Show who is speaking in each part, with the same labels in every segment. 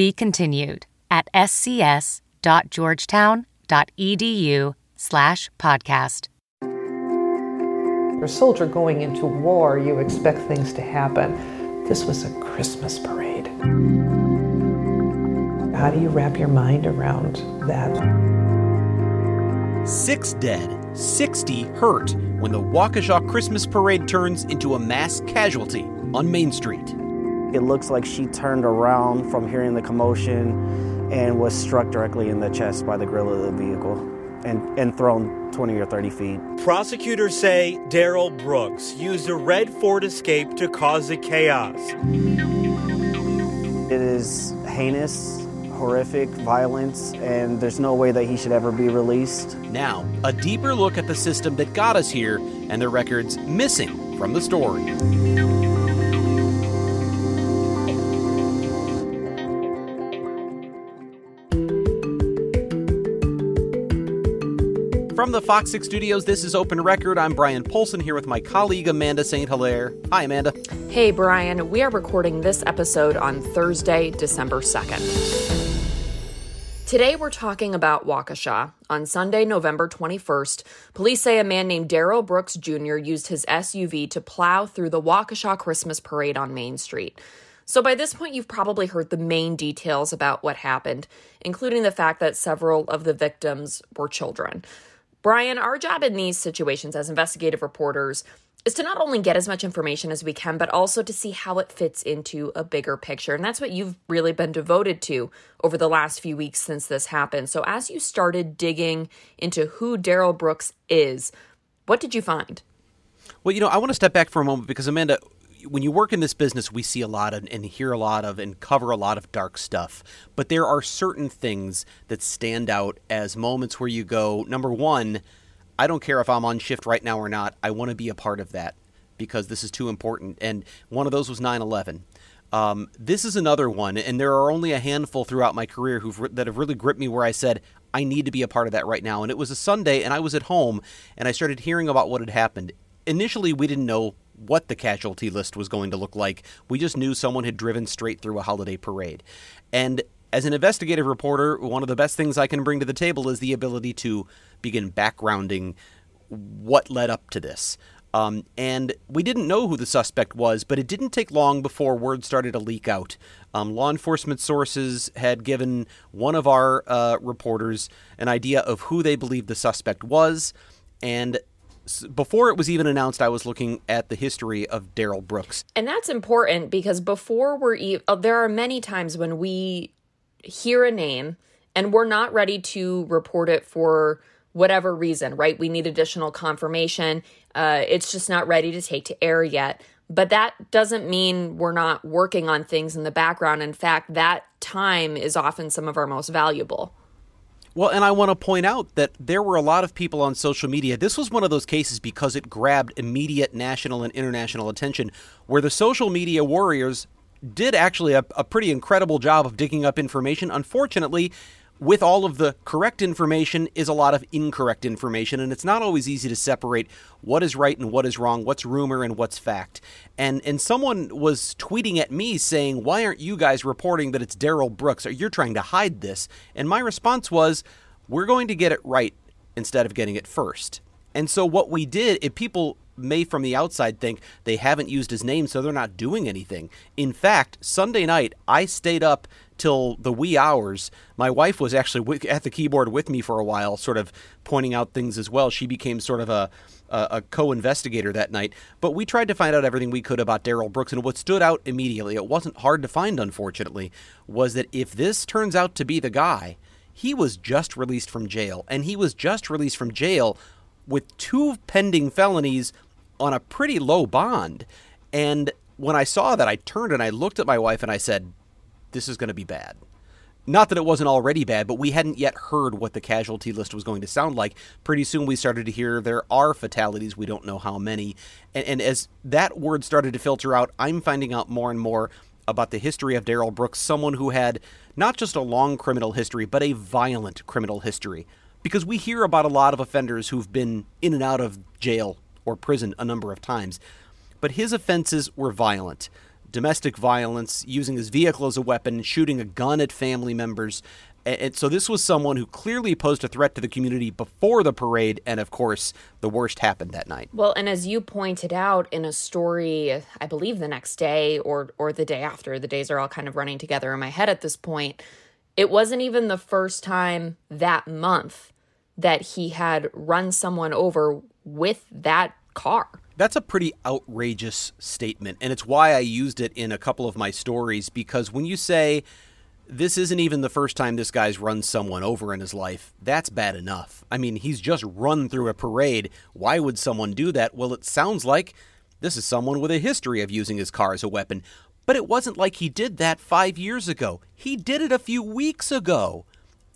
Speaker 1: Be continued at scs.georgetown.edu slash podcast.
Speaker 2: For a soldier going into war, you expect things to happen. This was a Christmas parade. How do you wrap your mind around that?
Speaker 3: Six dead, 60 hurt when the Waukesha Christmas parade turns into a mass casualty on Main Street.
Speaker 4: It looks like she turned around from hearing the commotion and was struck directly in the chest by the grill of the vehicle and, and thrown 20 or 30 feet.
Speaker 5: Prosecutors say Darrell Brooks used a red Ford Escape to cause the chaos.
Speaker 4: It is heinous, horrific violence, and there's no way that he should ever be released.
Speaker 3: Now, a deeper look at the system that got us here and the records missing from the story. From the Fox 6 studios, this is Open Record. I'm Bryan Polcyn here with my colleague Amanda St. Hilaire. Hi, Amanda.
Speaker 6: Hey, Bryan. We are recording this episode on Thursday, December 2nd. Today, we're talking about Waukesha. On Sunday, November 21st, police say a man named Darrell Brooks Jr. used his SUV to plow through the Waukesha Christmas parade on Main Street. So, by this point, you've probably heard the main details about what happened, including the fact that several of the victims were children. Bryan, our job in these situations as investigative reporters is to not only get as much information as we can, but also to see how it fits into a bigger picture. And that's what you've really been devoted to over the last few weeks since this happened. So, as you started digging into who Darrell Brooks is, what did you find?
Speaker 3: Well, you know, I want to step back for a moment because, Amanda, when you work in this business, we see a lot of, and hear a lot of and cover a lot of dark stuff. But there are certain things that stand out as moments where you go, number one, I don't care if I'm on shift right now or not. I want to be a part of that because this is too important. And one of those was 9 11. Um, this is another one, and there are only a handful throughout my career who've that have really gripped me where I said, I need to be a part of that right now. And it was a Sunday, and I was at home, and I started hearing about what had happened. Initially, we didn't know what the casualty list was going to look like. We just knew someone had driven straight through a holiday parade. And as an investigative reporter, one of the best things I can bring to the table is the ability to begin backgrounding what led up to this. Um, and we didn't know who the suspect was, but it didn't take long before word started to leak out. Um, law enforcement sources had given one of our uh, reporters an idea of who they believed the suspect was, and before it was even announced, I was looking at the history of Darrell Brooks.
Speaker 6: And that's important because before we're e- uh, there are many times when we hear a name and we're not ready to report it for whatever reason, right? We need additional confirmation. Uh, it's just not ready to take to air yet. But that doesn't mean we're not working on things in the background. In fact, that time is often some of our most valuable.
Speaker 3: Well, and I want to point out that there were a lot of people on social media. This was one of those cases because it grabbed immediate national and international attention, where the social media warriors did actually a, a pretty incredible job of digging up information. Unfortunately, with all of the correct information is a lot of incorrect information, and it's not always easy to separate what is right and what is wrong, what's rumor and what's fact. And and someone was tweeting at me saying, "Why aren't you guys reporting that it's Darrell Brooks? Or you're trying to hide this?" And my response was, "We're going to get it right instead of getting it first. And so what we did, if people may from the outside think they haven't used his name so they're not doing anything. In fact, Sunday night I stayed up till the wee hours. My wife was actually at the keyboard with me for a while, sort of pointing out things as well. She became sort of a a, co-investigator that night. But we tried to find out everything we could about Darrell Brooks, and what stood out immediately, it wasn't hard to find, unfortunately, was that if this turns out to be the guy, he was just released from jail, and he was just released from jail with two pending felonies on a pretty low bond. And when I saw that, I turned and I looked at my wife and I said, this is going to be bad. not that it wasn't already bad, but we hadn't yet heard what the casualty list was going to sound like. Pretty soon we started to hear there are fatalities. We don't know how many. And, and as that word started to filter out, I'm finding out more and more about the history of Darrell Brooks, someone who had not just a long criminal history, but a violent criminal history. Because we hear about a lot of offenders who've been in and out of jail or prison a number of times. But his offenses were violent domestic violence, using his vehicle as a weapon, shooting a gun at family members. And so this was someone who clearly posed a threat to the community before the parade, and of course, the worst happened that night.
Speaker 6: Well, and as you pointed out in a story, I believe the next day or or the day after, the days are all kind of running together in my head at this point. It wasn't even the first time that month that he had run someone over with that car.
Speaker 3: That's a pretty outrageous statement, and it's why I used it in a couple of my stories because when you say this isn't even the first time this guy's run someone over in his life, that's bad enough. I mean, he's just run through a parade. Why would someone do that? Well, it sounds like this is someone with a history of using his car as a weapon. But it wasn't like he did that five years ago. He did it a few weeks ago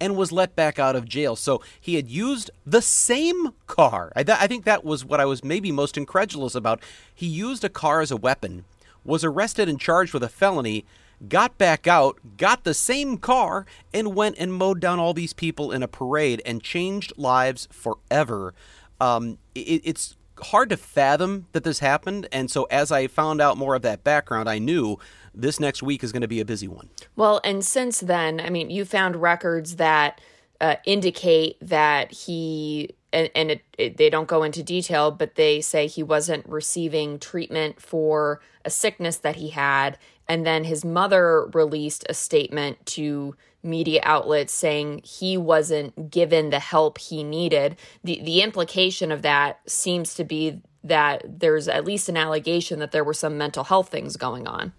Speaker 3: and was let back out of jail. So he had used the same car. I, th- I, think that was what I was maybe most incredulous about. He used a car as a weapon, was arrested and charged with a felony, got back out, got the same car, and went and mowed down all these people in a parade and changed lives forever. Um, it, it's hard to fathom that this happened. And so as I found out more of that background, I knew this next week is going to be a busy one.
Speaker 6: Well, and since then, I mean, you found records that uh, indicate that he and, and it, it, they don't go into detail, but they say he wasn't receiving treatment for a sickness that he had. And then his mother released a statement to media outlets saying he wasn't given the help he needed. The, the implication of that seems to be that there's at least an allegation that there were some mental health things going on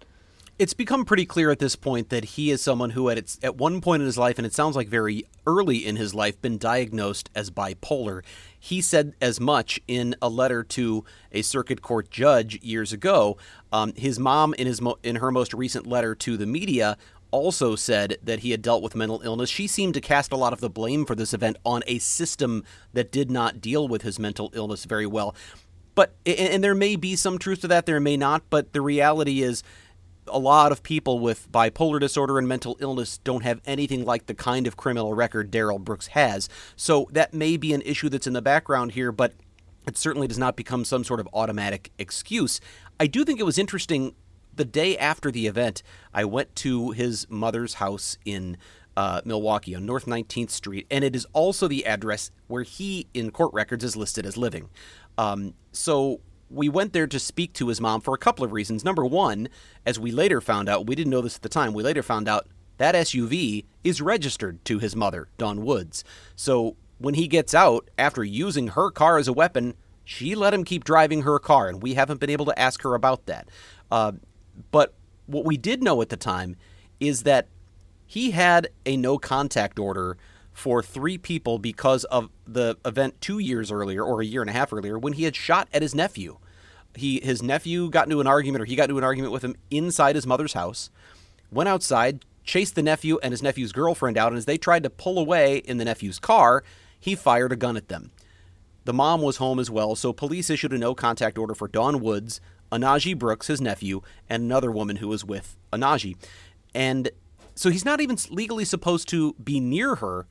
Speaker 3: it's become pretty clear at this point that he is someone who had at one point in his life and it sounds like very early in his life been diagnosed as bipolar. He said as much in a letter to a circuit court judge years ago. Um, his mom in his mo- in her most recent letter to the media also said that he had dealt with mental illness. She seemed to cast a lot of the blame for this event on a system that did not deal with his mental illness very well. But and there may be some truth to that there may not but the reality is a lot of people with bipolar disorder and mental illness don't have anything like the kind of criminal record Darrell Brooks has. So that may be an issue that's in the background here, but it certainly does not become some sort of automatic excuse. I do think it was interesting. The day after the event, I went to his mother's house in uh, Milwaukee on North 19th Street, and it is also the address where he, in court records, is listed as living. Um, so we went there to speak to his mom for a couple of reasons. Number one, as we later found out, we didn't know this at the time, we later found out that SUV is registered to his mother, Dawn Woods. So when he gets out, after using her car as a weapon, she let him keep driving her car, and we haven't been able to ask her about that. Uh, but what we did know at the time is that he had a no contact order for three people because of the event two years earlier or a year and a half earlier when he had shot at his nephew. He his nephew got into an argument or he got into an argument with him inside his mother's house, went outside, chased the nephew and his nephew's girlfriend out, and as they tried to pull away in the nephew's car, he fired a gun at them. The mom was home as well, so police issued a no contact order for Dawn Woods, Anaji Brooks, his nephew, and another woman who was with Anaji. And so he's not even legally supposed to be near her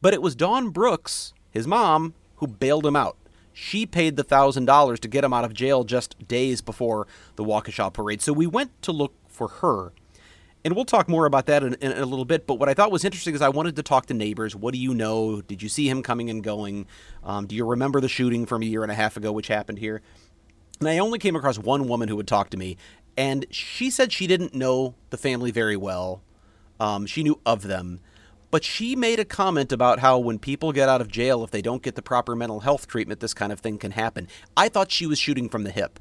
Speaker 3: but it was Dawn Brooks, his mom, who bailed him out. She paid the $1,000 to get him out of jail just days before the Waukesha parade. So we went to look for her. And we'll talk more about that in, in, a little bit. But what I thought was interesting is I wanted to talk to neighbors. What do you know? Did you see him coming and going? Um, do you remember the shooting from a year and a half ago, which happened here? And I only came across one woman who would talk to me, and she said she didn't know the family very well. Um, she knew of them, but she made a comment about how when people get out of jail, if they don't get the proper mental health treatment, this kind of thing can happen. I thought she was shooting from the hip.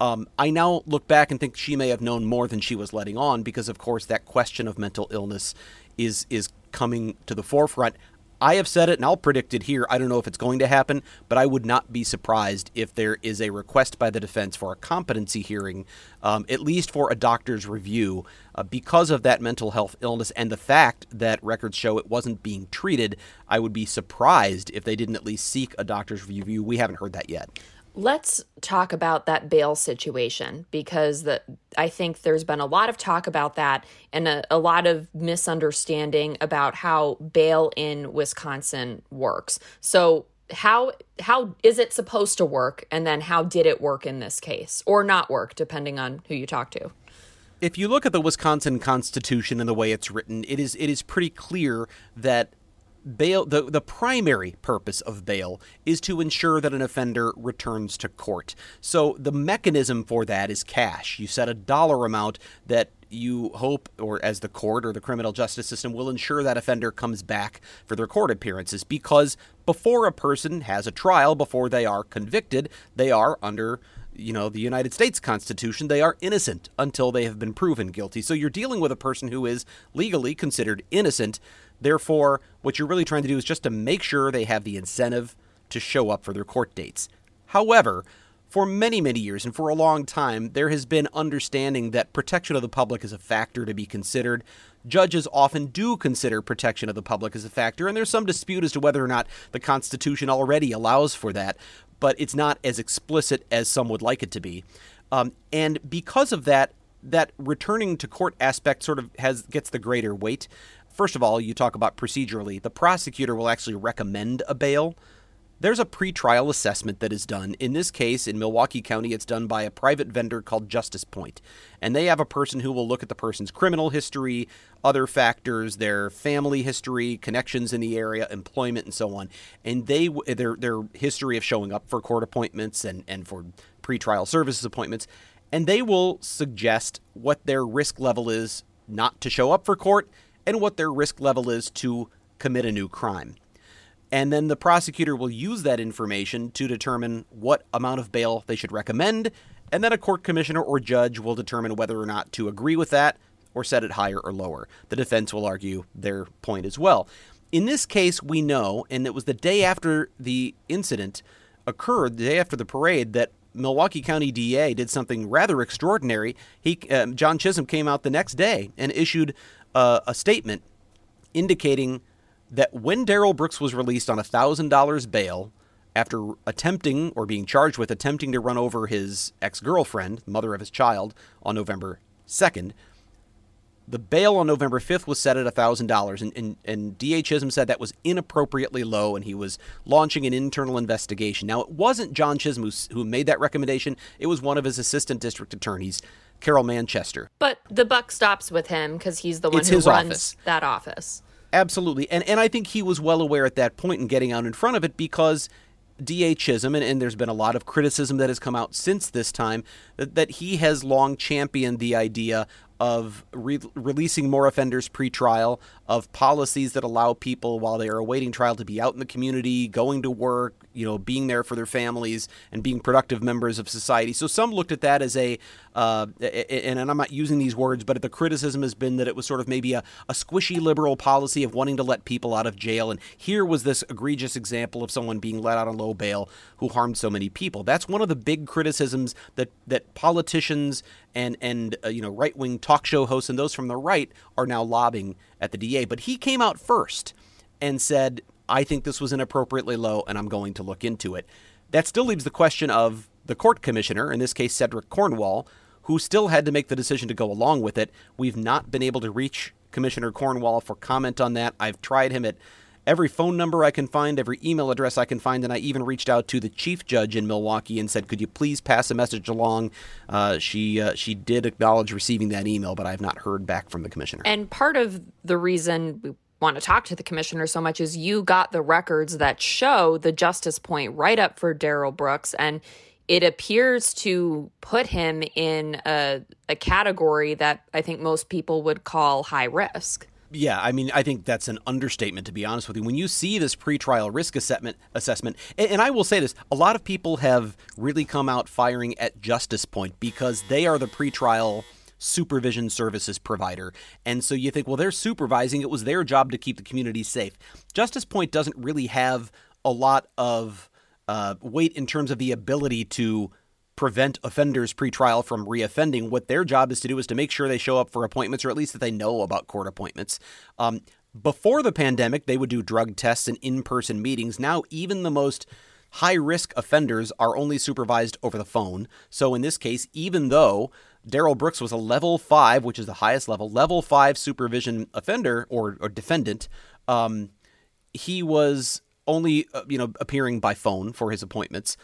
Speaker 3: Um, I now look back and think she may have known more than she was letting on because, of course, that question of mental illness is is coming to the forefront. I have said it and I'll predict it here. I don't know if it's going to happen, but I would not be surprised if there is a request by the defense for a competency hearing, um, at least for a doctor's review, uh, because of that mental health illness and the fact that records show it wasn't being treated. I would be surprised if they didn't at least seek a doctor's review. We haven't heard that yet.
Speaker 6: Let's talk about that bail situation because the, I think there's been a lot of talk about that and a, a lot of misunderstanding about how bail in Wisconsin works. So, how how is it supposed to work and then how did it work in this case or not work depending on who you talk to
Speaker 3: if you look at the Wisconsin Constitution and the way it's written, it is it is pretty clear that bail the, the primary purpose of bail is to ensure that an offender returns to court so the mechanism for that is cash you set a dollar amount that you hope or as the court or the criminal justice system will ensure that offender comes back for their court appearances because before a person has a trial before they are convicted they are under you know the United States Constitution, they are innocent until they have been proven guilty. So you're dealing with a person who is legally considered innocent. Therefore, what you're really trying to do is just to make sure they have the incentive to show up for their court dates. However, for many, many years and for a long time, there has been understanding that protection of the public is a factor to be considered. Judges often do consider protection of the public as a factor, and there's some dispute as to whether or not the Constitution already allows for that, but it's not as explicit as some would like it to be. Um, and because of that, that returning to court aspect sort of has gets the greater weight. First of all, you talk about procedurally. The prosecutor will actually recommend a bail. There's a pretrial assessment that is done. In this case, in Milwaukee County, it's done by a private vendor called Justice Point. And they have a person who will look at the person's criminal history, other factors, their family history, connections in the area, employment, and so on. And they their their history of showing up for court appointments and, and for pretrial services appointments. And they will suggest what their risk level is not to show up for court and what their risk level is to commit a new crime. And then the prosecutor will use that information to determine what amount of bail they should recommend, and then a court commissioner or judge will determine whether or not to agree with that or set it higher or lower. The defense will argue their point as well. In this case, we know, and it was the day after the incident occurred, the day after the parade, that Milwaukee County DA did something rather extraordinary. He, uh, John Chisholm, came out the next day and issued uh, a statement indicating that when Darrell Brooks was released on $1,000 bail after attempting or being charged with attempting to run over his ex girlfriend, mother of his child, on November 2nd, the bail on November 5th was set at $1,000, and, and, and D.A. Chisholm said that was inappropriately low, and he was launching an internal investigation. Now, it wasn't John Chisholm who, who made that recommendation, it was one of his assistant district attorneys, Carol Manchester.
Speaker 6: But the buck stops with him because he's the one
Speaker 3: It's
Speaker 6: who runs
Speaker 3: office.
Speaker 6: that office.
Speaker 3: Absolutely. And and I think he was well aware at that point in getting out in front of it because D.A. Chisholm, and, and there's been a lot of criticism that has come out since this time, that, that he has long championed the idea of re- releasing more offenders pre-trial, of policies that allow people while they are awaiting trial to be out in the community, going to work, you know, being there for their families and being productive members of society. So some looked at that as a, uh, and I'm not using these words, but the criticism has been that it was sort of maybe a, a squishy liberal policy of wanting to let people out of jail. And here was this egregious example of someone being let out on low bail who harmed so many people. That's one of the big criticisms that that politicians and and uh, you know right wing talk show hosts and those from the right are now lobbying at the DA. But he came out first and said, "I think this was inappropriately low, and I'm going to look into it." That still leaves the question of the court commissioner, in this case Cedric Cornwall, who still had to make the decision to go along with it. We've not been able to reach Commissioner Cornwall for comment on that. I've tried him at every phone number I can find, every email address I can find, and I even reached out to the chief judge in Milwaukee and said, "Could you please pass a message along?" Uh, she uh, she did acknowledge receiving that email, but I have not heard back from the commissioner.
Speaker 6: And part of the reason we want to talk to the commissioner so much is you got the records that show the justice point right up for Darrell Brooks and it appears to put him in a, a category that I think most people would call high risk.
Speaker 3: Yeah, I mean, I think that's an understatement to be honest with you. When you see this pretrial risk assessment, assessment, and, and I will say this, a lot of people have really come out firing at Justice Point because they are the pretrial supervision services provider. And so you think, well, they're supervising. It was their job to keep the community safe. Justice Point doesn't really have a lot of uh, weight in terms of the ability to prevent offenders pre-trial from reoffending. What their job is to do is to make sure they show up for appointments, or at least that they know about court appointments. Um, before the pandemic, they would do drug tests and in-person meetings. Now, even the most high-risk offenders are only supervised over the phone. So in this case, even though Darrell Brooks was a level five, which is the highest level, level five supervision offender or, or defendant, um, he was only uh, you know appearing by phone for his appointments.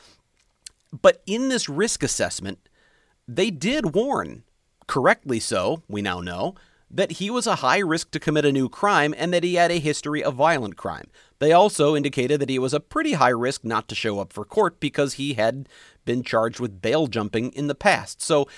Speaker 3: But in this risk assessment, they did warn, correctly so, we now know, that he was a high risk to commit a new crime and that he had a history of violent crime. They also indicated that he was a pretty high risk not to show up for court because he had been charged with bail jumping in the past. So,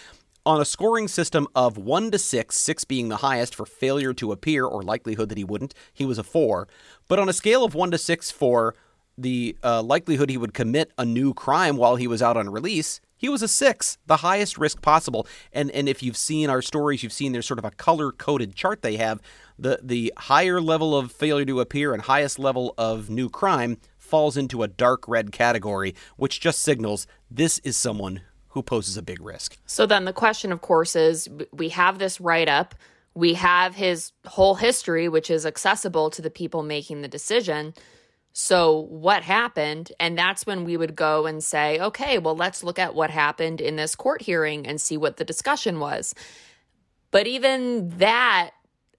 Speaker 3: on a scoring system of 1 to 6, 6 being the highest for failure to appear or likelihood that he wouldn't, he was a 4. But on a scale of 1 to 6 for the uh, likelihood he would commit a new crime while he was out on release, he was a six, the highest risk possible. And and if you've seen our stories, you've seen there's sort of a color coded chart they have. The the higher level of failure to appear and highest level of new crime falls into a dark red category, which just signals this is someone who poses a big risk.
Speaker 6: So then the question, of course, is we have this write up. We have his whole history, which is accessible to the people making the decision. So, what happened? And that's when we would go and say, okay, well, let's look at what happened in this court hearing and see what the discussion was. But even that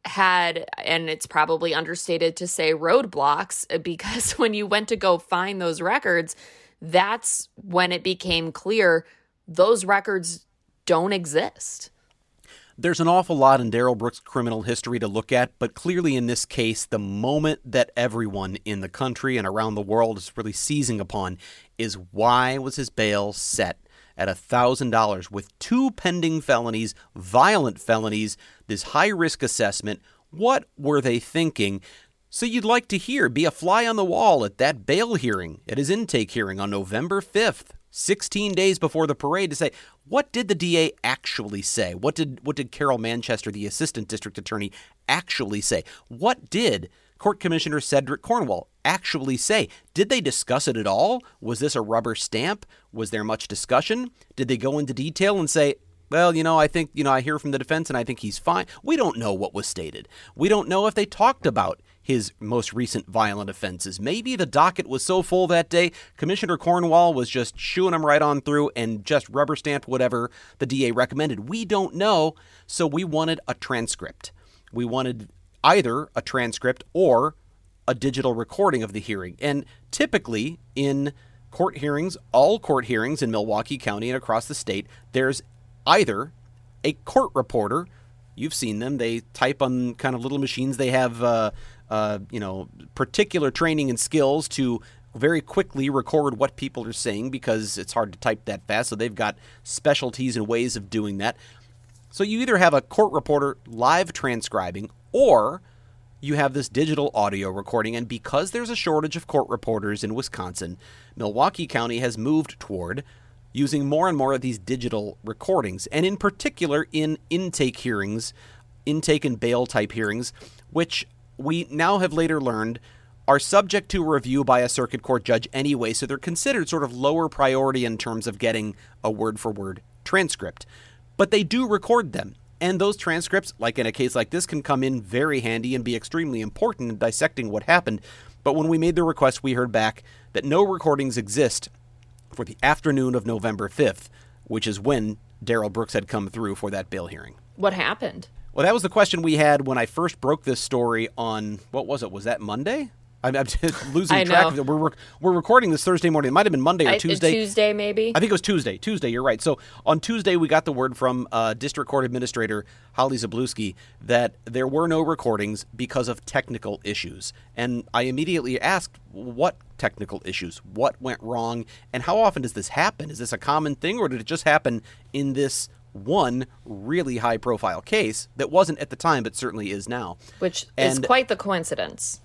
Speaker 6: had, and it's probably understated to say roadblocks, because when you went to go find those records, that's when it became clear those records don't exist.
Speaker 3: There's an awful lot in Darrell Brooks' criminal history to look at, but clearly in this case, the moment that everyone in the country and around the world is really seizing upon is why was his bail set at $1,000 with two pending felonies, violent felonies, this high risk assessment? What were they thinking? So you'd like to hear, be a fly on the wall at that bail hearing, at his intake hearing on November 5th. 16 days before the parade to say what did the DA actually say? What did what did Carol Manchester, the assistant district attorney, actually say? What did Court Commissioner Cedric Cornwall actually say? Did they discuss it at all? Was this a rubber stamp? Was there much discussion? Did they go into detail and say, well, you know, I think, you know, I hear from the defense and I think he's fine. We don't know what was stated. We don't know if they talked about his most recent violent offenses. Maybe the docket was so full that day, Commissioner Cornwall was just shooing them right on through and just rubber stamped whatever the DA recommended. We don't know, so we wanted a transcript. We wanted either a transcript or a digital recording of the hearing. And typically in court hearings, all court hearings in Milwaukee County and across the state, there's either a court reporter. You've seen them. They type on kind of little machines. They have uh, uh, you know, particular training and skills to very quickly record what people are saying because it's hard to type that fast. So they've got specialties and ways of doing that. So you either have a court reporter live transcribing or you have this digital audio recording. And because there's a shortage of court reporters in Wisconsin, Milwaukee County has moved toward using more and more of these digital recordings. And in particular, in intake hearings, intake and bail type hearings, which we now have later learned are subject to review by a circuit court judge anyway, so they're considered sort of lower priority in terms of getting a word for word transcript. But they do record them. And those transcripts, like in a case like this, can come in very handy and be extremely important in dissecting what happened. But when we made the request, we heard back that no recordings exist for the afternoon of November 5th, which is when Darrell Brooks had come through for that bail hearing.
Speaker 6: What happened?
Speaker 3: Well, that was the question we had when I first broke this story on what was it? Was that Monday? I'm, I'm losing
Speaker 6: I
Speaker 3: track
Speaker 6: know.
Speaker 3: of it. We're rec- we're recording this Thursday morning. It might have been Monday or
Speaker 6: I-
Speaker 3: Tuesday.
Speaker 6: Tuesday, maybe.
Speaker 3: I think it was Tuesday. Tuesday, you're right. So on Tuesday, we got the word from uh, District Court Administrator Holly Szablewski that there were no recordings because of technical issues. And I immediately asked, what technical issues? What went wrong? And how often does this happen? Is this a common thing, or did it just happen in this one really high profile case that wasn't at the time, but certainly is now?
Speaker 6: Which is quite the coincidence.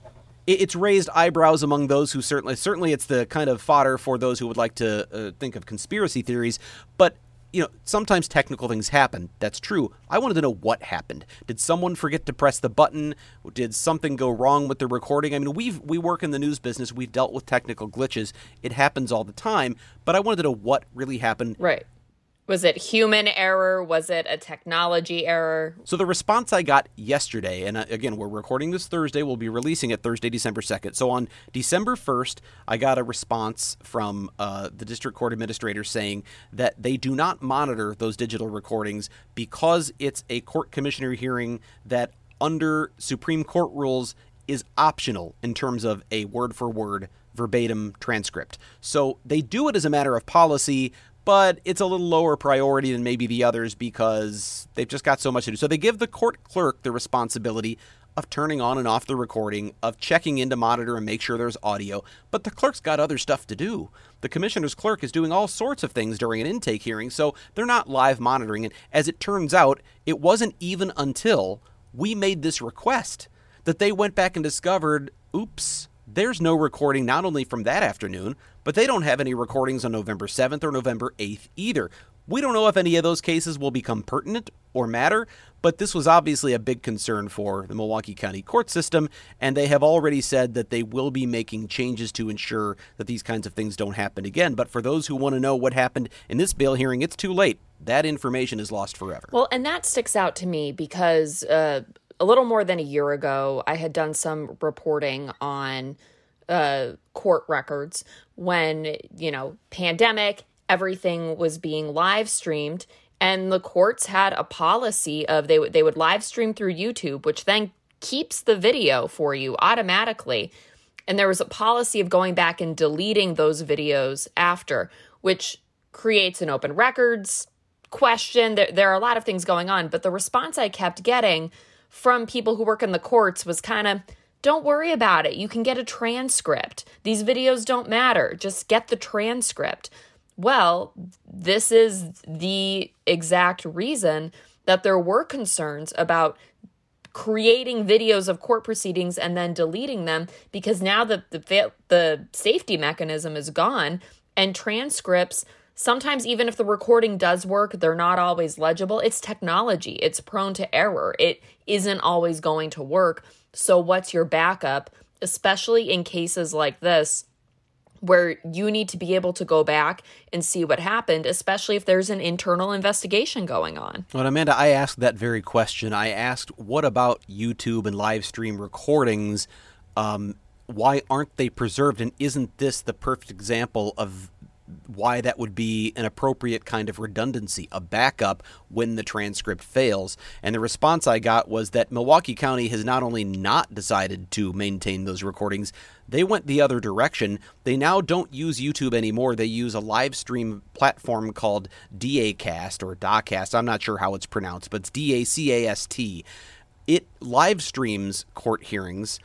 Speaker 3: it's raised eyebrows among those who certainly certainly it's the kind of fodder for those who would like to uh, think of conspiracy theories but you know, sometimes technical things happen. That's true. I wanted to know what happened. Did someone forget to press the button? Did something go wrong with the recording? I mean, we've we work in the news business. We've dealt with technical glitches. It happens all the time. But I wanted to know what really happened.
Speaker 6: Right. Was it human error? Was it a technology error?
Speaker 3: So the response I got yesterday, and uh, again, we're recording this Thursday. We'll be releasing it Thursday, December second. So on December first, I got a response from uh, the district court administrator saying that they do not monitor those digital recordings because it's a court commissioner hearing that, under Supreme Court rules, is optional in terms of a word for word verbatim transcript. So they do it as a matter of policy, but it's a little lower priority than maybe the others because they've just got so much to do. So they give the court clerk the responsibility of turning on and off the recording, of checking in to monitor and make sure there's audio, but the clerk's got other stuff to do. The commissioner's clerk is doing all sorts of things during an intake hearing, so they're not live monitoring it. As it turns out, it wasn't even until we made this request that they went back and discovered oops, there's no recording not only from that afternoon, but they don't have any recordings on November 7th or November 8th either. We don't know if any of those cases will become pertinent or matter, but this was obviously a big concern for the Milwaukee County court system, and they have already said that they will be making changes to ensure that these kinds of things don't happen again. But for those who want to know what happened in this bail hearing, it's too late. That information is lost forever.
Speaker 6: Well, and that sticks out to me because uh, a little more than a year ago, I had done some reporting on uh, court records when, you know, pandemic, everything was being live streamed. And the courts had a policy of they, they would live stream through YouTube, which then keeps the video for you automatically. And there was a policy of going back and deleting those videos after, which creates an open records question. There, there are a lot of things going on, but the response I kept getting from people who work in the courts was kind of don't worry about it. You can get a transcript. These videos don't matter. Just get the transcript. Well, this is the exact reason that there were concerns about creating videos of court proceedings and then deleting them because now the the, the safety mechanism is gone and transcripts Sometimes, even if the recording does work, they're not always legible. It's technology, it's prone to error. It isn't always going to work. So, what's your backup, especially in cases like this? Where you need to be able to go back and see what happened, especially if there's an internal investigation going on.
Speaker 3: Well, Amanda, I asked that very question. I asked, what about YouTube and live stream recordings? Um, why aren't they preserved? And isn't this the perfect example of why that would be an appropriate kind of redundancy, a backup when the transcript fails. And the response I got was that Milwaukee County has not only not decided to maintain those recordings, they went the other direction. They now don't use YouTube anymore. They use a live stream platform called DACast or DACast. I'm not sure how it's pronounced, but it's D A C A S T. It live streams court hearings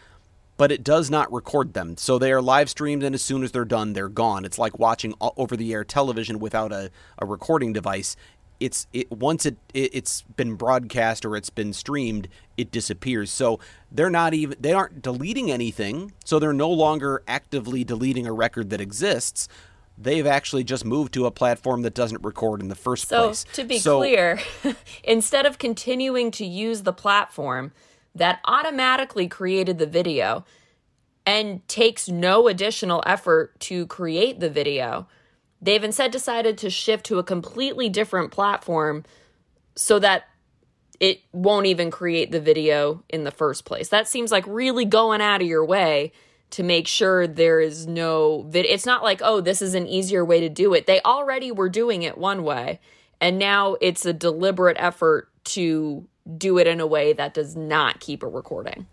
Speaker 3: but it does not record them. So they are live streamed, and as soon as they're done, they're gone. It's like watching over the air television without a, a recording device. It's it once it, it it's been broadcast or it's been streamed, it disappears. So they're not even they aren't deleting anything. So they're no longer actively deleting a record that exists they've actually just moved to a platform that doesn't record in the first
Speaker 6: so,
Speaker 3: place.
Speaker 6: To be so, clear, instead of continuing to use the platform, that automatically created the video and takes no additional effort to create the video. They've instead decided to shift to a completely different platform so that it won't even create the video in the first place. That seems like really going out of your way to make sure there is no vid- it's not like oh this is an easier way to do it. They already were doing it one way and now it's a deliberate effort to do it in a way that does not keep a recording.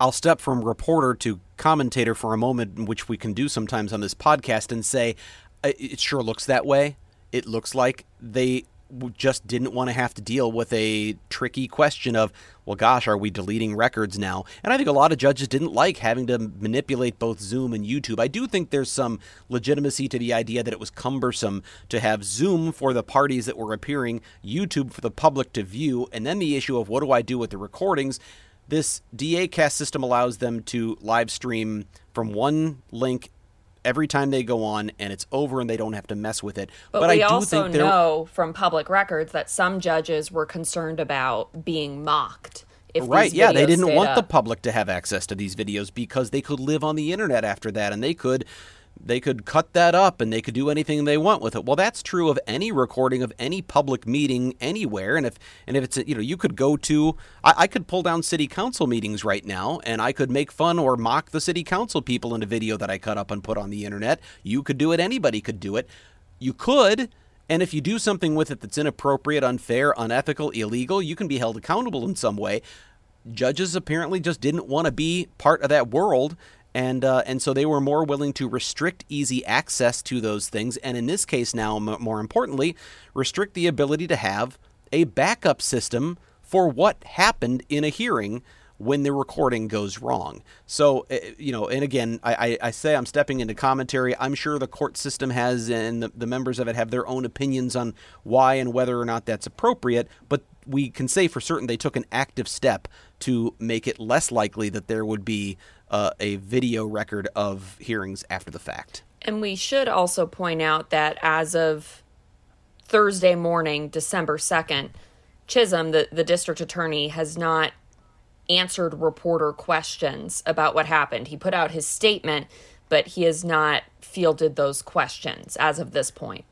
Speaker 3: I'll step from reporter to commentator for a moment, which we can do sometimes on this podcast, and say it sure looks that way. It looks like they just didn't want to have to deal with a tricky question of, well, gosh, are we deleting records now? And I think a lot of judges didn't like having to manipulate both Zoom and YouTube. I do think there's some legitimacy to the idea that it was cumbersome to have Zoom for the parties that were appearing, YouTube for the public to view, and then the issue of what do I do with the recordings? This DAcast system allows them to live stream from one link every time they go on and it's over and they don't have to mess with it.
Speaker 6: But,
Speaker 3: but
Speaker 6: we
Speaker 3: I do
Speaker 6: also
Speaker 3: think
Speaker 6: know from public records that some judges were concerned about being mocked. If
Speaker 3: Right, yeah, they didn't want the public to have access to these videos because they could live on the internet after that and they could they could cut that up and they could do anything they want with it. Well, that's true of any recording of any public meeting anywhere. And if and if it's you know you could go to I, I could pull down city council meetings right now and I could make fun or mock the city council people in a video that I cut up and put on the internet. You could do it. Anybody could do it. You could. And if you do something with it that's inappropriate, unfair, unethical, illegal, you can be held accountable in some way. Judges apparently just didn't want to be part of that world, and uh, and so they were more willing to restrict easy access to those things, and in this case now, m- more importantly, restrict the ability to have a backup system for what happened in a hearing when the recording goes wrong. So, uh, you know, and again, I, I, I say I'm stepping into commentary. I'm sure the court system has, and the, the members of it have their own opinions on why and whether or not that's appropriate, but we can say for certain they took an active step to make it less likely that there would be uh, a video record of hearings after the fact.
Speaker 6: And we should also point out that as of Thursday morning, December 2nd, Chisholm, the, the district attorney, has not answered reporter questions about what happened. He put out his statement, but he has not fielded those questions as of this point.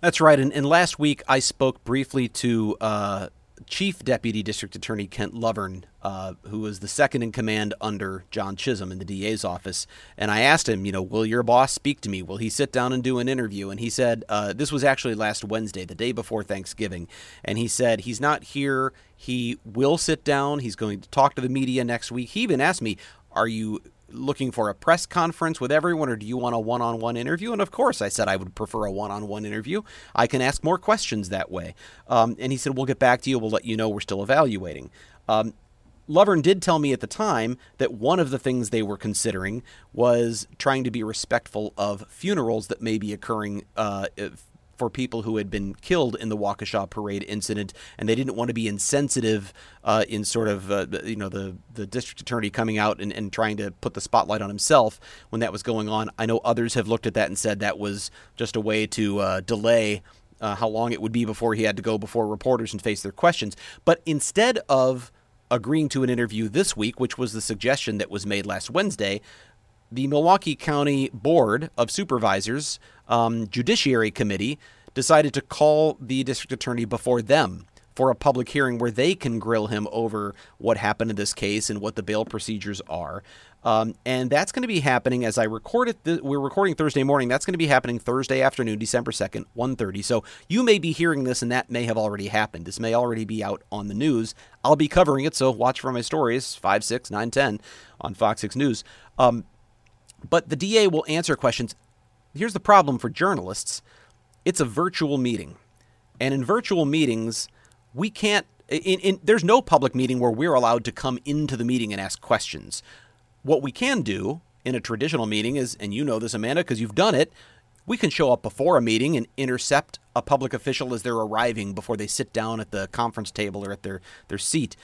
Speaker 3: That's right. And, and last week I spoke briefly to uh, Chief Deputy District Attorney Kent Lovern, uh, who was the second in command under John Chisholm in the DA's office. And I asked him, you know, will your boss speak to me? Will he sit down and do an interview? And he said, uh, this was actually last Wednesday, the day before Thanksgiving. And he said, he's not here. He will sit down. He's going to talk to the media next week. He even asked me, are you looking for a press conference with everyone or do you want a one-on-one interview? And of course i said i would prefer a one-on-one interview. I can ask more questions that way. Um, and he said we'll get back to you. We'll let you know we're still evaluating. Um, Lovern did tell me at the time that one of the things they were considering was trying to be respectful of funerals that may be occurring uh, for people who had been killed in the Waukesha parade incident, and they didn't want to be insensitive uh, in sort of uh, you know the the district attorney coming out and, and trying to put the spotlight on himself when that was going on. I know others have looked at that and said that was just a way to uh, delay. Uh, how long it would be before he had to go before reporters and face their questions. But instead of agreeing to an interview this week, which was the suggestion that was made last Wednesday, the Milwaukee County Board of Supervisors um, Judiciary Committee decided to call the district attorney before them for a public hearing where they can grill him over what happened in this case and what the bail procedures are. Um, and that's going to be happening as I record it. Th- we're recording Thursday morning. That's going to be happening Thursday afternoon, December 2nd, 1.30. So you may be hearing this and that may have already happened. This may already be out on the news. I'll be covering it, so watch for my stories, 5, 6, 9, 10 on Fox 6 News. Um, but the DA will answer questions. Here's the problem for journalists it's a virtual meeting. And in virtual meetings, we can't, in, in, there's no public meeting where we're allowed to come into the meeting and ask questions. What we can do in a traditional meeting is, and you know this, Amanda, because you've done it, we can show up before a meeting and intercept a public official as they're arriving before they sit down at the conference table or at their, their seat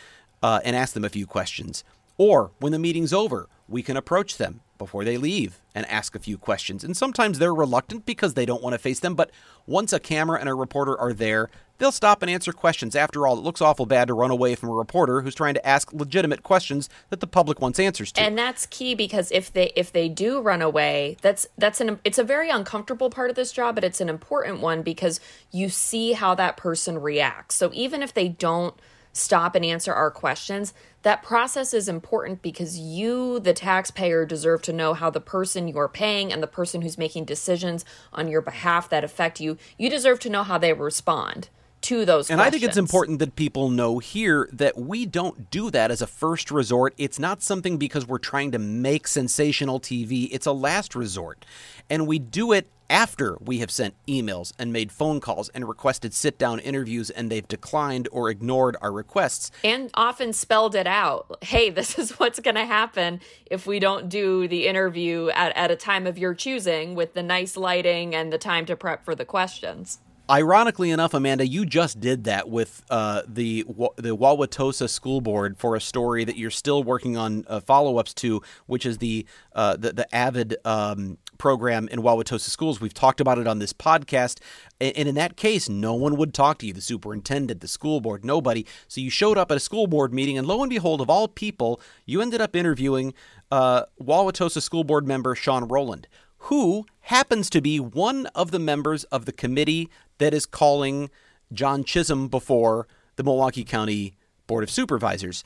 Speaker 3: uh, and ask them a few questions. Or when the meeting's over, we can approach them before they leave and ask a few questions. And sometimes they're reluctant because they don't want to face them, but once a camera and a reporter are there, they'll stop and answer questions. After all, it looks awful bad to run away from a reporter who's trying to ask legitimate questions that the public wants answers to.
Speaker 6: And that's key because if they if they do run away, that's that's an it's a very uncomfortable part of this job, but it's an important one because you see how that person reacts. So even if they don't stop and answer our questions, that process is important because you, the taxpayer, deserve to know how the person you're paying and the person who's making decisions on your behalf that affect you, you deserve to know how they respond to those
Speaker 3: and
Speaker 6: questions.
Speaker 3: I think it's important that people know here that we don't do that as a first resort. It's not something because we're trying to make sensational TV. It's a last resort. And we do it after we have sent emails and made phone calls and requested sit down interviews and they've declined or ignored our requests.
Speaker 6: And often spelled it out. Hey, this is what's going to happen if we don't do the interview at, at a time of your choosing with the nice lighting and the time to prep for the questions.
Speaker 3: Ironically enough, Amanda, you just did that with uh, the the Wauwatosa School Board for a story that you're still working on uh, follow-ups to, which is the uh, the, the Avid um, program in Wauwatosa schools. We've talked about it on this podcast, and, and in that case, no one would talk to you—the superintendent, the school board, nobody. So you showed up at a school board meeting, and lo and behold, of all people, you ended up interviewing uh, Wauwatosa School Board member Shawn Rolland who happens to be one of the members of the committee that is calling John Chisholm before the Milwaukee County Board of Supervisors.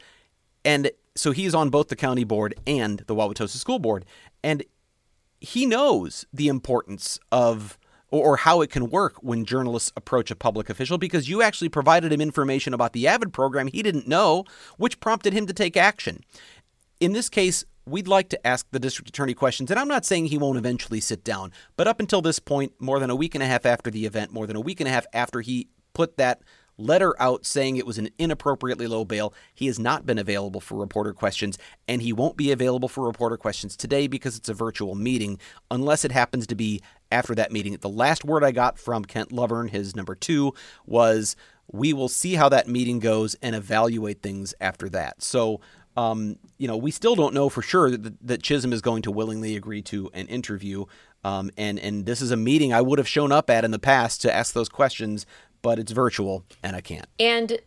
Speaker 3: And so he's on both the county board and the Wauwatosa School Board. And he knows the importance of or how it can work when journalists approach a public official because you actually provided him information about the Avid program he didn't know, which prompted him to take action. In this case, we'd like to ask the district attorney questions. And I'm not saying he won't eventually sit down, but up until this point, more than a week and a half after the event, more than a week and a half after he put that letter out saying it was an inappropriately low bail, he has not been available for reporter questions, and he won't be available for reporter questions today because it's a virtual meeting, unless it happens to be after that meeting. The last word I got from Kent Lovern, his number two, was we will see how that meeting goes and evaluate things after that. So um, you know, we still don't know for sure that, that, Chisholm is going to willingly agree to an interview. Um, and and this is a meeting I would have shown up at in the past to ask those questions, but it's virtual and I can't.
Speaker 6: And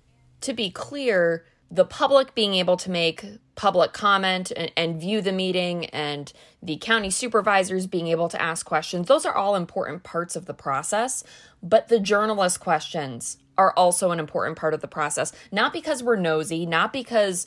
Speaker 6: to be clear, the public being able to make public comment and, and, view the meeting and the county supervisors being able to ask questions those are all important parts of the process but the journalist questions are also an important part of the process not because we're nosy not because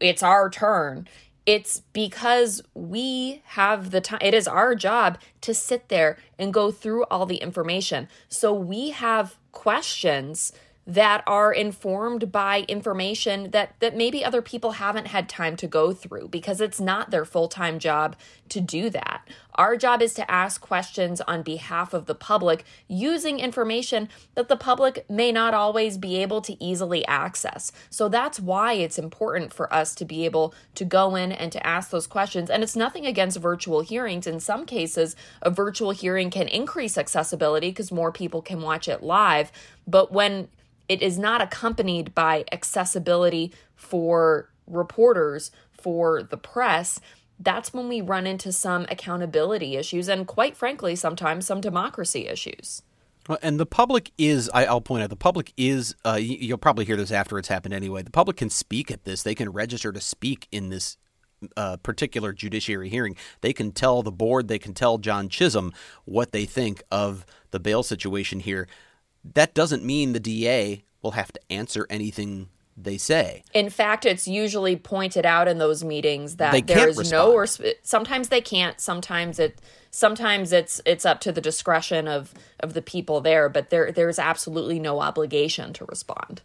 Speaker 6: it's our turn. It's because we have the time. It is our job to sit there and go through all the information. So we have questions that are informed by information that that maybe other people haven't had time to go through because it's not their full-time job to do that. Our job is to ask questions on behalf of the public using information that the public may not always be able to easily access. So that's why it's important for us to be able to go in and to ask those questions. And it's nothing against virtual hearings. In some cases, a virtual hearing can increase accessibility because more people can watch it live. But when it is not accompanied by accessibility for reporters, for the press, that's when we run into some accountability issues and, quite frankly, sometimes some democracy issues.
Speaker 3: And the public is, I, will point out, the public is, uh, you'll probably hear this after it's happened anyway. The public can speak at this. They can register to speak in this uh, particular judiciary hearing. They can tell the board, they can tell John Chisholm what they think of the bail situation here that doesn't mean the DA will have to answer anything they say.
Speaker 6: In fact, it's usually pointed out in those meetings that there is respond. no. Resp- sometimes they can't. Sometimes it. Sometimes it's it's up to the discretion of of the people there. But there there's absolutely no obligation to respond.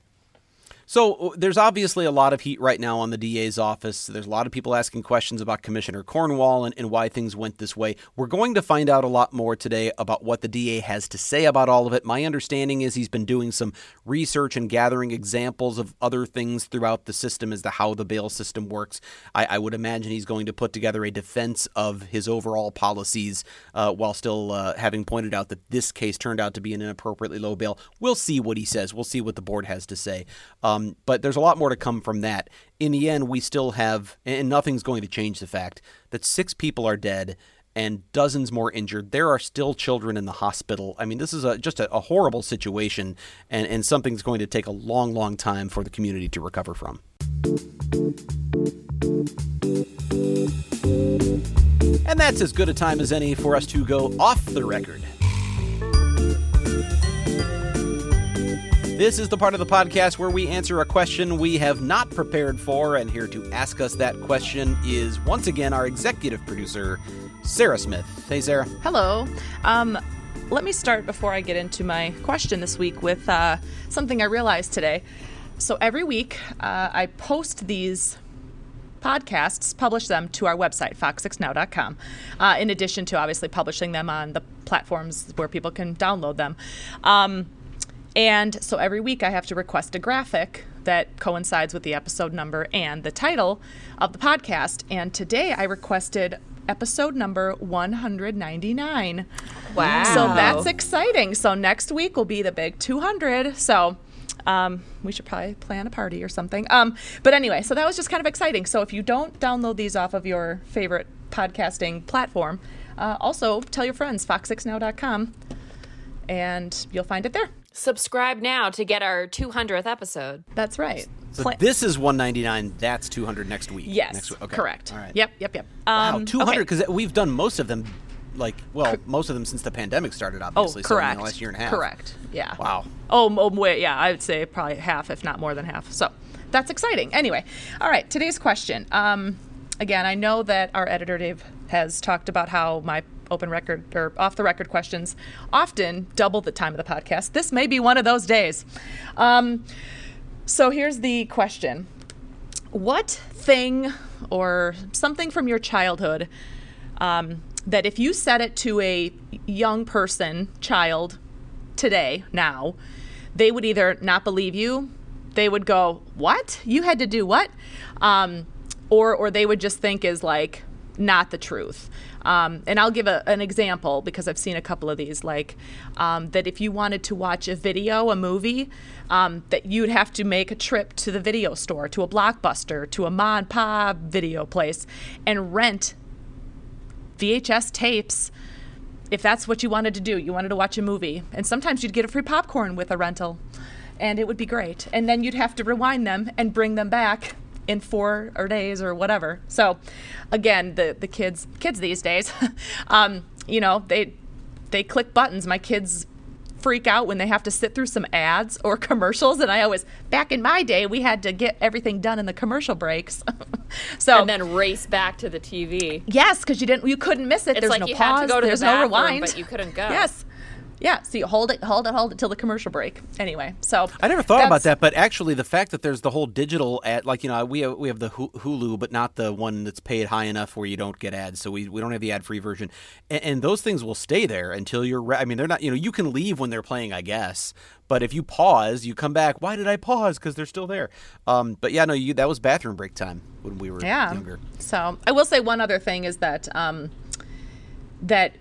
Speaker 3: So uh, there's obviously a lot of heat right now on the DA's office. There's a lot of people asking questions about Commissioner Cornwall and, and why things went this way. We're going to find out a lot more today about what the DA has to say about all of it. My understanding is he's been doing some research and gathering examples of other things throughout the system as to how the bail system works. I, I would imagine he's going to put together a defense of his overall policies uh, while still uh, having pointed out that this case turned out to be an inappropriately low bail. We'll see what he says. We'll see what the board has to say. Um, um, but there's a lot more to come from that. In the end, we still have, and nothing's going to change the fact that six people are dead and dozens more injured. There are still children in the hospital. I mean, this is a, just a, a horrible situation, and, and something's going to take a long, long time for the community to recover from. And that's as good a time as any for us to go off the record. This is the part of the podcast where we answer a question we have not prepared for, and here to ask us that question is once again our executive producer, Sarah Smith. Hey, Sarah.
Speaker 7: Hello. Um, let me start before I get into my question this week with uh, something I realized today. So every week, uh, I post these podcasts, publish them to our website, fox6now.com, uh, in addition to obviously publishing them on the platforms where people can download them. Um, and so every week I have to request a graphic that coincides with the episode number and the title of the podcast. And today I requested episode number 199.
Speaker 6: Wow.
Speaker 7: So that's exciting. So next week will be the big 200. So um, we should probably plan a party or something. Um, but anyway, so that was just kind of exciting. So if you don't download these off of your favorite podcasting platform, uh, also tell your friends, fox6now.com, and you'll find it there.
Speaker 6: Subscribe now to get our 200th episode.
Speaker 7: That's right.
Speaker 3: So
Speaker 7: Pla-
Speaker 3: this is 199. That's 200 next week.
Speaker 7: yes,
Speaker 3: Next week. Okay.
Speaker 7: correct.
Speaker 3: All right.
Speaker 7: Yep, yep, yep.
Speaker 3: Wow,
Speaker 7: Um,
Speaker 3: 200
Speaker 7: okay.
Speaker 3: because we've done most of them, like well, most of them since the pandemic started.
Speaker 7: Oh,
Speaker 3: Obviously, so in the last year and a half.
Speaker 7: Correct. Yeah.
Speaker 3: Wow.
Speaker 7: Oh, oh, wait, yeah, I would say probably half, if not more than half. So that's exciting. Anyway, all right, today's question. Um, again, I know that our editor Dave has talked about how my open record or off the record questions often double the time of the podcast. This may be one of those days. Um, so here's the question What thing or something from your childhood um, that if you said it to a young person, child, today, now, they would either not believe you, they would go, "What? You had to do what?" Um, or or they would just think is like not the truth. Um, and I'll give a, an example because I've seen a couple of these. Like um, that, if you wanted to watch a video, a movie, um, that you'd have to make a trip to the video store, to a blockbuster, to a ma pa video place, and rent VHS tapes if that's what you wanted to do. You wanted to watch a movie, and sometimes you'd get a free popcorn with a rental, and it would be great. And then you'd have to rewind them and bring them back in four or days or whatever. So, again, the the kids kids these days, um, you know, they they click buttons. My kids freak out when they have to sit through some ads or commercials and I always back in my day we had to get everything done in the commercial breaks. so
Speaker 6: And then race back to the TV.
Speaker 7: Yes, because you didn't, you couldn't miss it.
Speaker 6: It's
Speaker 7: There's
Speaker 6: like
Speaker 7: no
Speaker 6: you
Speaker 7: pause.
Speaker 6: had to go to
Speaker 7: there's
Speaker 6: the
Speaker 7: no rewind,
Speaker 6: but you couldn't go.
Speaker 7: Yes, yeah. see, hold it, hold it, hold it till the commercial break. Anyway, so
Speaker 3: I never thought about that, but actually, the fact that there's the whole digital ad, like you know, we have, we have the Hulu, but not the one that's paid high enough where you don't get ads. So we, we don't have the ad free version, and, and those things will stay there until you're. Re- I mean, they're not. You know, you can leave when they're playing, I guess, but if you pause, you come back. Why did I pause? Because they're still there. Um, but yeah, no, you that was bathroom break time when we were
Speaker 7: Yeah.
Speaker 3: younger.
Speaker 7: So I will say one other thing is that um, that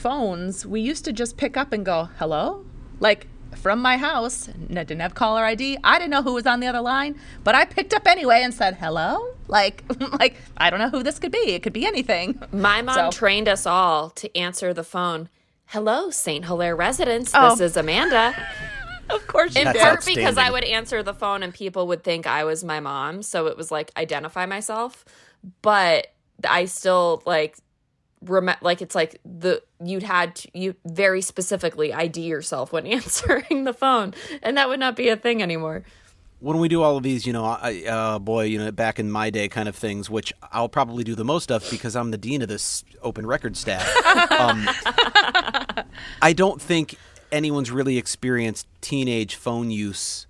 Speaker 7: phones we used to just pick up and go hello, like from my house. and I didn't have caller ID. I didn't know who was on the other line, but I picked up anyway and said hello. Like like I don't know who this could be. It could be anything.
Speaker 6: My mom
Speaker 7: So-
Speaker 6: trained us all to answer the phone. Hello, St. Hilaire residents.
Speaker 7: Oh.
Speaker 6: This is Amanda.
Speaker 7: Of course you
Speaker 6: In part because I would answer the phone and people would think I was my mom. So it was like identify myself. But I still like rem- like it's like the you'd had to, you very specifically ID yourself when answering the phone, and that would not be a thing anymore.
Speaker 3: when we do all of these, you know, I, uh, boy, you know, back in my day kind of things, which I'll probably do the most of because I'm the dean of this open record staff. um, I don't think anyone's really experienced teenage phone use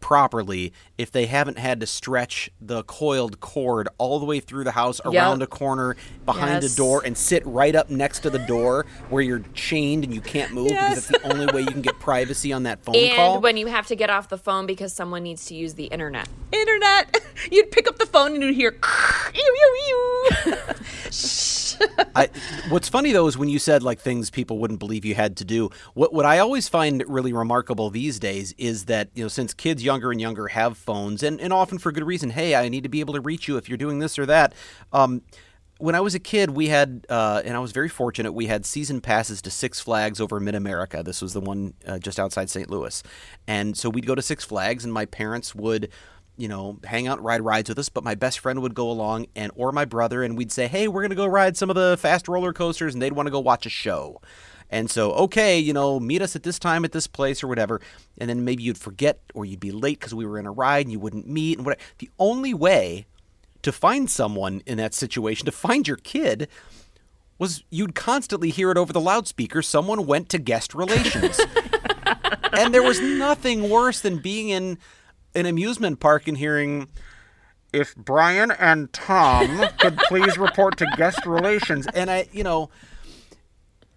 Speaker 3: properly if they haven't had to stretch the coiled cord all the way through the house around a corner behind
Speaker 7: Yes.
Speaker 3: a door and sit right up next to the door where you're chained and you can't move because
Speaker 7: Yes.
Speaker 3: that's the only way you can get privacy on that phone
Speaker 6: And
Speaker 3: call.
Speaker 6: when you have to get off the phone because someone needs to use the internet.
Speaker 7: Internet. You'd pick up the phone and you'd hear ew, ew, ew.
Speaker 3: I, what's funny though is when you said like things people wouldn't believe you had to do. What what I always find really remarkable these days is that you know since kids younger and younger have phones and, and often for good reason. Hey, I need to be able to reach you if you're doing this or that. Um, when I was a kid, we had, uh, and I was very fortunate, we had season passes to Six Flags over Mid America. This was the one uh, just outside St. Louis. And so we'd go to Six Flags, and my parents would, you know, hang out ride rides with us. But my best friend would go along, and or my brother, and we'd say, hey, we're going to go ride some of the fast roller coasters, and they'd want to go watch a show. And so, okay, you know, meet us at this time at this place or whatever. And then maybe you'd forget or you'd be late because we were in a ride and you wouldn't meet and what The only way to find someone in that situation, to find your kid, was you'd constantly hear it over the loudspeaker someone went to guest relations. and there was nothing worse than being in an amusement park and hearing if Bryan and Tom could please report to guest relations and I you know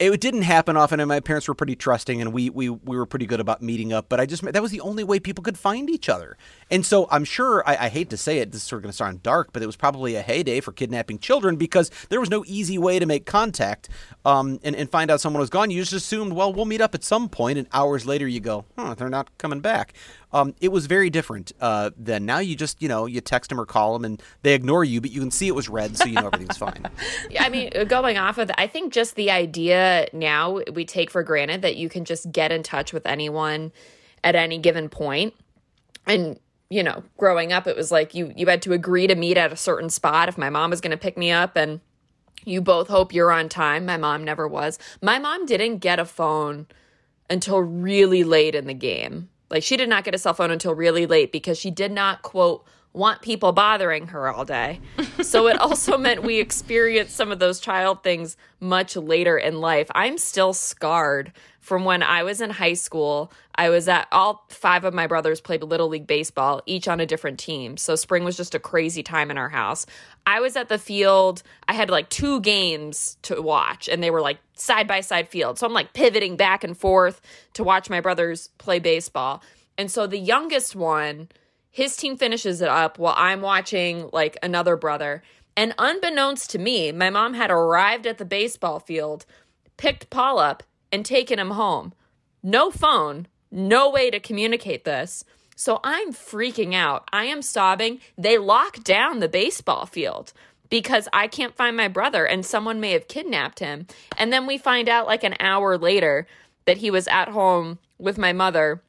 Speaker 3: it didn't happen often, and my parents were pretty trusting, and we we we were pretty good about meeting up. But I just that was the only way people could find each other, and so I'm sure I, I hate to say it, this is sort of going to sound dark, but it was probably a heyday for kidnapping children because there was no easy way to make contact um, and and find out someone was gone. You just assumed, well, we'll meet up at some point, and hours later you go, huh, they're not coming back. Um, it was very different uh, then. Now you just, you know, you text them or call them and they ignore you, but you can see it was red, so you know everything's fine.
Speaker 6: I mean, going off of that, I think just the idea now we take for granted that you can just get in touch with anyone at any given point. And, you know, growing up, it was like you, you had to agree to meet at a certain spot if my mom was going to pick me up and you both hope you're on time. My mom never was. My mom didn't get a phone until really late in the game. Like she did not get a cell phone until really late because she did not quote want people bothering her all day. so it also meant we experienced some of those child things much later in life. I'm still scarred from when I was in high school. I was at all five of my brothers played Little League Baseball, each on a different team. So spring was just a crazy time in our house. I was at the field. I had like two games to watch, and they were like side by side field. So I'm like pivoting back and forth to watch my brothers play baseball. And so the youngest one, his team finishes it up while I'm watching like another brother. And unbeknownst to me, my mom had arrived at the baseball field, picked Paul up, and taken him home. No phone, no way to communicate this. So I'm freaking out. I am sobbing. They lock down the baseball field because I can't find my brother and someone may have kidnapped him. And then we find out like an hour later that he was at home with my mother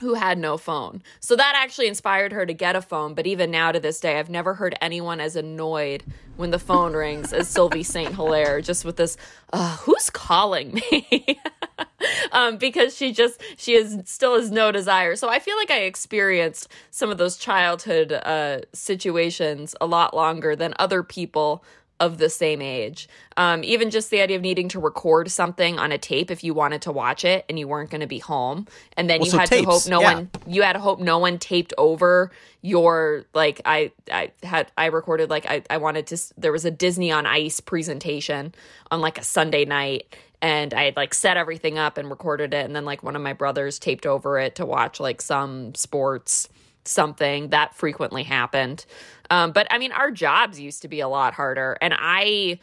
Speaker 6: who had no phone. So that actually inspired her to get a phone. But even now to this day, I've never heard anyone as annoyed when the phone rings as Sylvie St. Hilaire, just with this, uh, who's calling me? um, because she just, she is still has no desire. So I feel like I experienced some of those childhood uh, situations a lot longer than other people of the same age. Um, even just the idea of needing to record something on a tape if you wanted to watch it and you weren't going to be home, and then well, you so had tapes, to hope no yeah. one you had to hope no one taped over your like I I had I recorded like I I wanted to there was a Disney on Ice presentation on like a Sunday night and I had like set everything up and recorded it and then like one of my brothers taped over it to watch like some sports something that frequently happened. Um, but I mean, our jobs used to be a lot harder. And I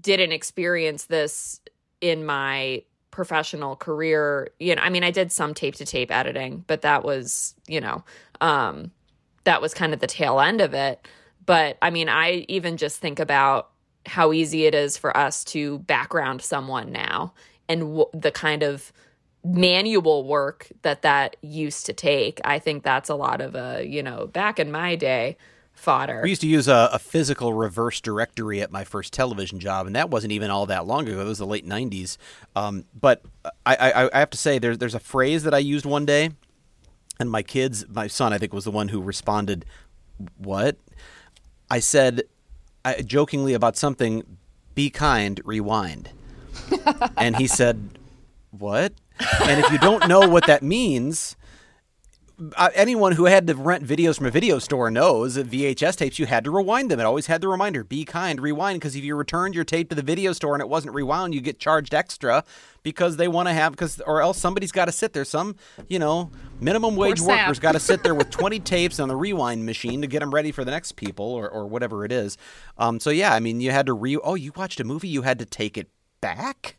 Speaker 6: didn't experience this in my professional career. You know, I mean, I did some tape to tape editing, but that was, you know, um, that was kind of the tail end of it. But I mean, I even just think about how easy it is for us to background someone now and w- the kind of manual work that that used to take. I think that's a lot of a, you know, back in my day, fodder.
Speaker 3: We used to use a, a, physical reverse directory at my first television job, and that wasn't even all that long ago. It was the late '90s. Um, but I, I, I, have to say, there's there's a phrase that I used one day, and my kids, my son, I think, was the one who responded, "What?" I said, I, jokingly about something. Be kind. Rewind. and he said, "What?" And if you don't know what that means, uh, anyone who had to rent videos from a video store knows that VHS tapes you had to rewind them. It always had the reminder: "Be kind, rewind." Because if you returned your tape to the video store and it wasn't rewound, you get charged extra because they want to have because or else somebody's got to sit there. Some you know minimum wage workers got to sit there with 20 tapes on the rewind machine to get them ready for the next people or or whatever it is. Um, so yeah, I mean, you had to re. Oh, you watched a movie, you had to take it back,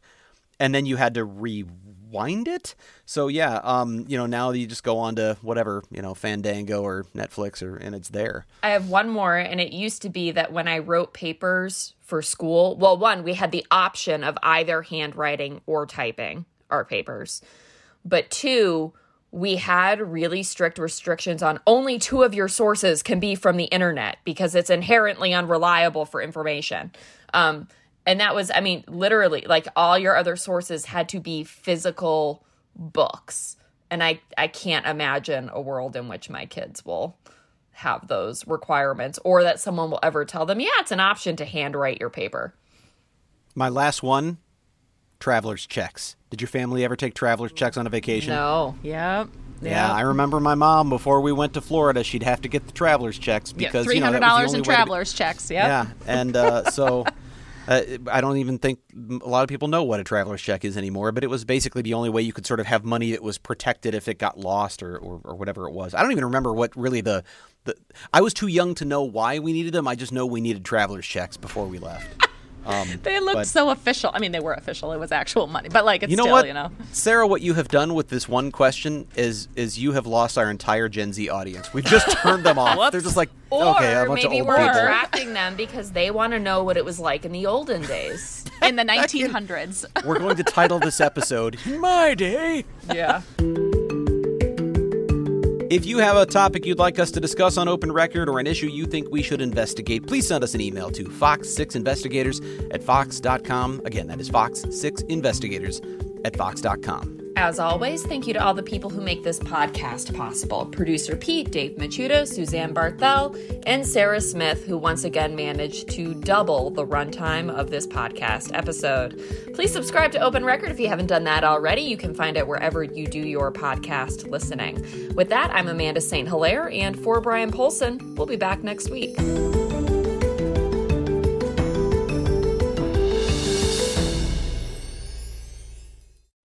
Speaker 3: and then you had to re wind it. So yeah, um, you know, now you just go on to whatever, you know, Fandango or Netflix or and it's there.
Speaker 6: I have one more and it used to be that when I wrote papers for school, well, one, we had the option of either handwriting or typing our papers. But two, we had really strict restrictions on only two of your sources can be from the internet because it's inherently unreliable for information. Um, and that was i mean literally like all your other sources had to be physical books and i i can't imagine a world in which my kids will have those requirements or that someone will ever tell them yeah it's an option to handwrite your paper
Speaker 3: my last one traveler's checks did your family ever take traveler's checks on a vacation
Speaker 6: no
Speaker 7: yep
Speaker 3: yeah, I remember my mom before we went to Florida. She'd have to get the travelers checks because
Speaker 7: yeah, three hundred
Speaker 3: dollars
Speaker 7: in travelers checks.
Speaker 3: Yep. Yeah, and uh, so Uh, I don't even think a lot of people know what a traveler's check is anymore, but it was basically the only way you could sort of have money that was protected if it got lost or, or, or whatever it was. I don't even remember what really the, the. I was too young to know why we needed them. I just know we needed traveler's checks before we left.
Speaker 7: Um, they looked but, so official. I mean, they were official. It was actual money, but like, it's
Speaker 3: you know
Speaker 7: still,
Speaker 3: what?
Speaker 7: you know.
Speaker 3: Sarah, what you have done with this one question is is you have lost our entire Gen Z audience. We've just turned them off. They're just like,
Speaker 6: or
Speaker 3: okay, a bunch
Speaker 6: maybe
Speaker 3: of old people.
Speaker 6: Or maybe we're
Speaker 3: people.
Speaker 6: attracting them because they want to know what it was like in the olden days.
Speaker 7: in the 1900s.
Speaker 3: We're going to title this episode "My Day."
Speaker 7: Yeah.
Speaker 3: If you have a topic you'd like us to discuss on Open Record or an issue you think we should investigate, please send us an email to fox6investigators at fox.com. Again, that is fox6investigators at fox.com.
Speaker 6: As always, thank you to all the people who make this podcast possible producer Pete, Dave Machuda, Suzanne Barthel, and Sarah Smith, who once again managed to double the runtime of this podcast episode. Please subscribe to Open Record if you haven't done that already. You can find it wherever you do your podcast listening. With that, I'm Amanda St. Hilaire, and for Bryan Polcyn, we'll be back next week.